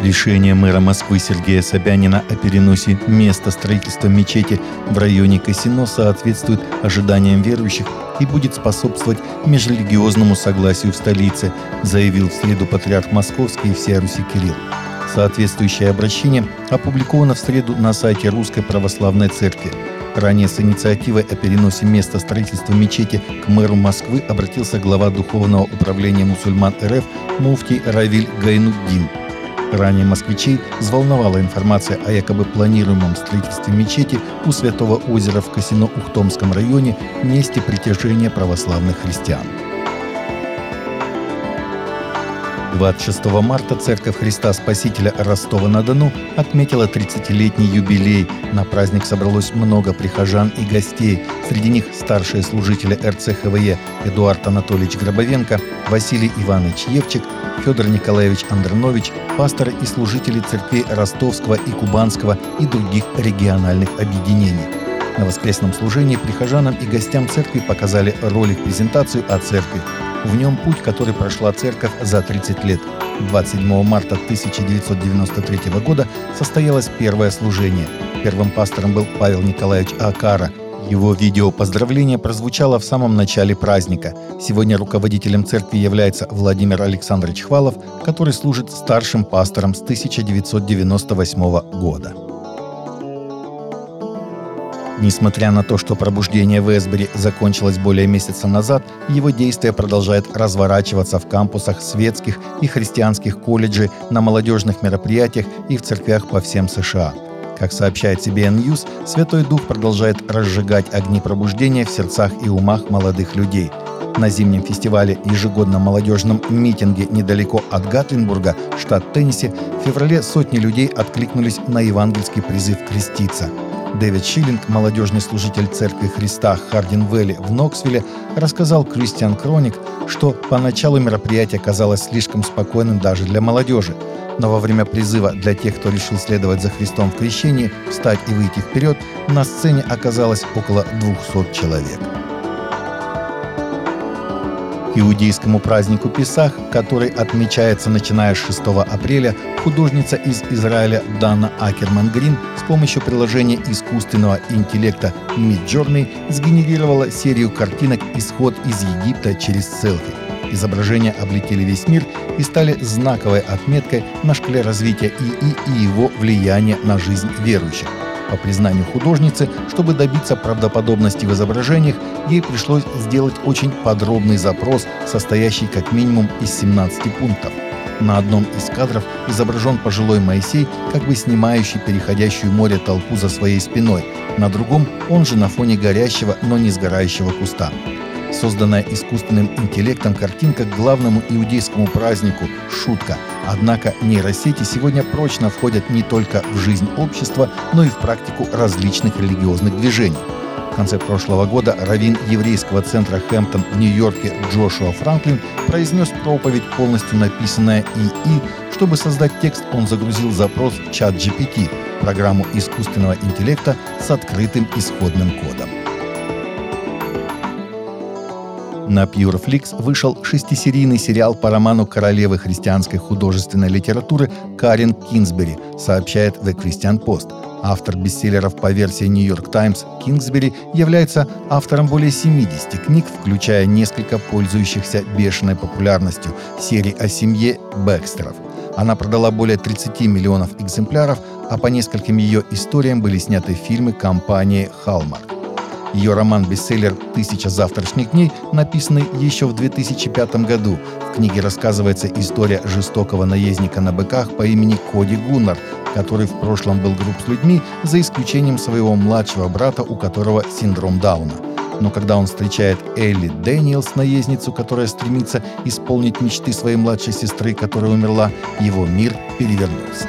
Решение мэра Москвы Сергея Собянина о переносе места строительства мечети в районе Касино соответствует ожиданиям верующих и будет способствовать межрелигиозному согласию в столице, заявил в среду патриарх Московский и всея Руси Кирилл. Соответствующее обращение опубликовано в среду на сайте Русской Православной Церкви. Ранее с инициативой о переносе места строительства мечети к мэру Москвы обратился глава Духовного управления мусульман РФ муфтий Равиль Гайнуддин – Ранее москвичей взволновала информация о якобы планируемом строительстве мечети у Святого озера в Косино-Ухтомском районе, месте притяжения православных христиан. 26 марта Церковь Христа Спасителя Ростова-на-Дону отметила 30-летний юбилей. На праздник собралось много прихожан и гостей. Среди них старшие служители РЦХВЕ Эдуард Анатольевич Гробовенко, Василий Иванович Евчик, Федор Николаевич Андронович, пасторы и служители церквей Ростовского и Кубанского и других региональных объединений. На воскресном служении прихожанам и гостям церкви показали ролик-презентацию о церкви. В нем путь, который прошла церковь за 30 лет. 27 марта 1993 года состоялось первое служение. Первым пастором был Павел Николаевич Акара, его видео поздравления прозвучало в самом начале праздника. Сегодня руководителем церкви является Владимир Александрович Хвалов, который служит старшим пастором с 1998 года. Несмотря на то, что пробуждение в Эсбери закончилось более месяца назад, его действие продолжает разворачиваться в кампусах светских и христианских колледжей, на молодежных мероприятиях и в церквях по всем США – как сообщает CBN News, Святой Дух продолжает разжигать огни пробуждения в сердцах и умах молодых людей. На зимнем фестивале ежегодном молодежном митинге недалеко от Гатлинбурга, штат Теннесси, в феврале сотни людей откликнулись на евангельский призыв креститься. Дэвид Шиллинг, молодежный служитель Церкви Христа Хардин-Вэлли в Ноксвилле, рассказал Кристиан Кроник, что поначалу мероприятие казалось слишком спокойным даже для молодежи – но во время призыва для тех, кто решил следовать за Христом в крещении, встать и выйти вперед, на сцене оказалось около 200 человек. Иудейскому празднику Песах, который отмечается начиная с 6 апреля, художница из Израиля Дана Акерман Грин с помощью приложения искусственного интеллекта Midjourney сгенерировала серию картинок «Исход из Египта через селфи». Изображения облетели весь мир и стали знаковой отметкой на шкале развития ИИ и его влияния на жизнь верующих. По признанию художницы, чтобы добиться правдоподобности в изображениях, ей пришлось сделать очень подробный запрос, состоящий как минимум из 17 пунктов. На одном из кадров изображен пожилой Моисей, как бы снимающий переходящую море толпу за своей спиной. На другом он же на фоне горящего, но не сгорающего куста. Созданная искусственным интеллектом картинка к главному иудейскому празднику – шутка. Однако нейросети сегодня прочно входят не только в жизнь общества, но и в практику различных религиозных движений. В конце прошлого года раввин еврейского центра Хэмптон в Нью-Йорке Джошуа Франклин произнес проповедь, полностью написанная ИИ. Чтобы создать текст, он загрузил запрос в чат GPT, программу искусственного интеллекта с открытым исходным кодом. На Pureflix вышел шестисерийный сериал по роману королевы христианской художественной литературы Карен Кинсбери, сообщает The Christian Post. Автор бестселлеров по версии New York Times Кингсбери является автором более 70 книг, включая несколько пользующихся бешеной популярностью серии о семье Бэкстеров. Она продала более 30 миллионов экземпляров, а по нескольким ее историям были сняты фильмы компании Hallmark. Ее роман-бестселлер «Тысяча завтрашних дней», написанный еще в 2005 году. В книге рассказывается история жестокого наездника на быках по имени Коди Гуннар, который в прошлом был груб с людьми, за исключением своего младшего брата, у которого синдром Дауна. Но когда он встречает Элли Дэниелс, наездницу, которая стремится исполнить мечты своей младшей сестры, которая умерла, его мир перевернулся.